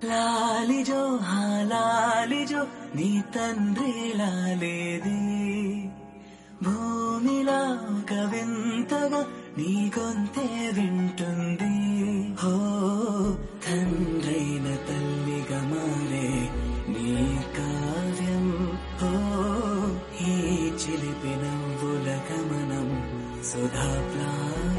లాలిజో హా లాలిజో నీ తండ్రి లాలేది. భూమిలా ఒక వింతగా నీ గొంతే వింటుంది. హో తండ్రైన తల్లిగా మారే నీ కావ్యం హో ఈ చిలిపి నవ్వుల గమనం సుధా ప్లావ్యం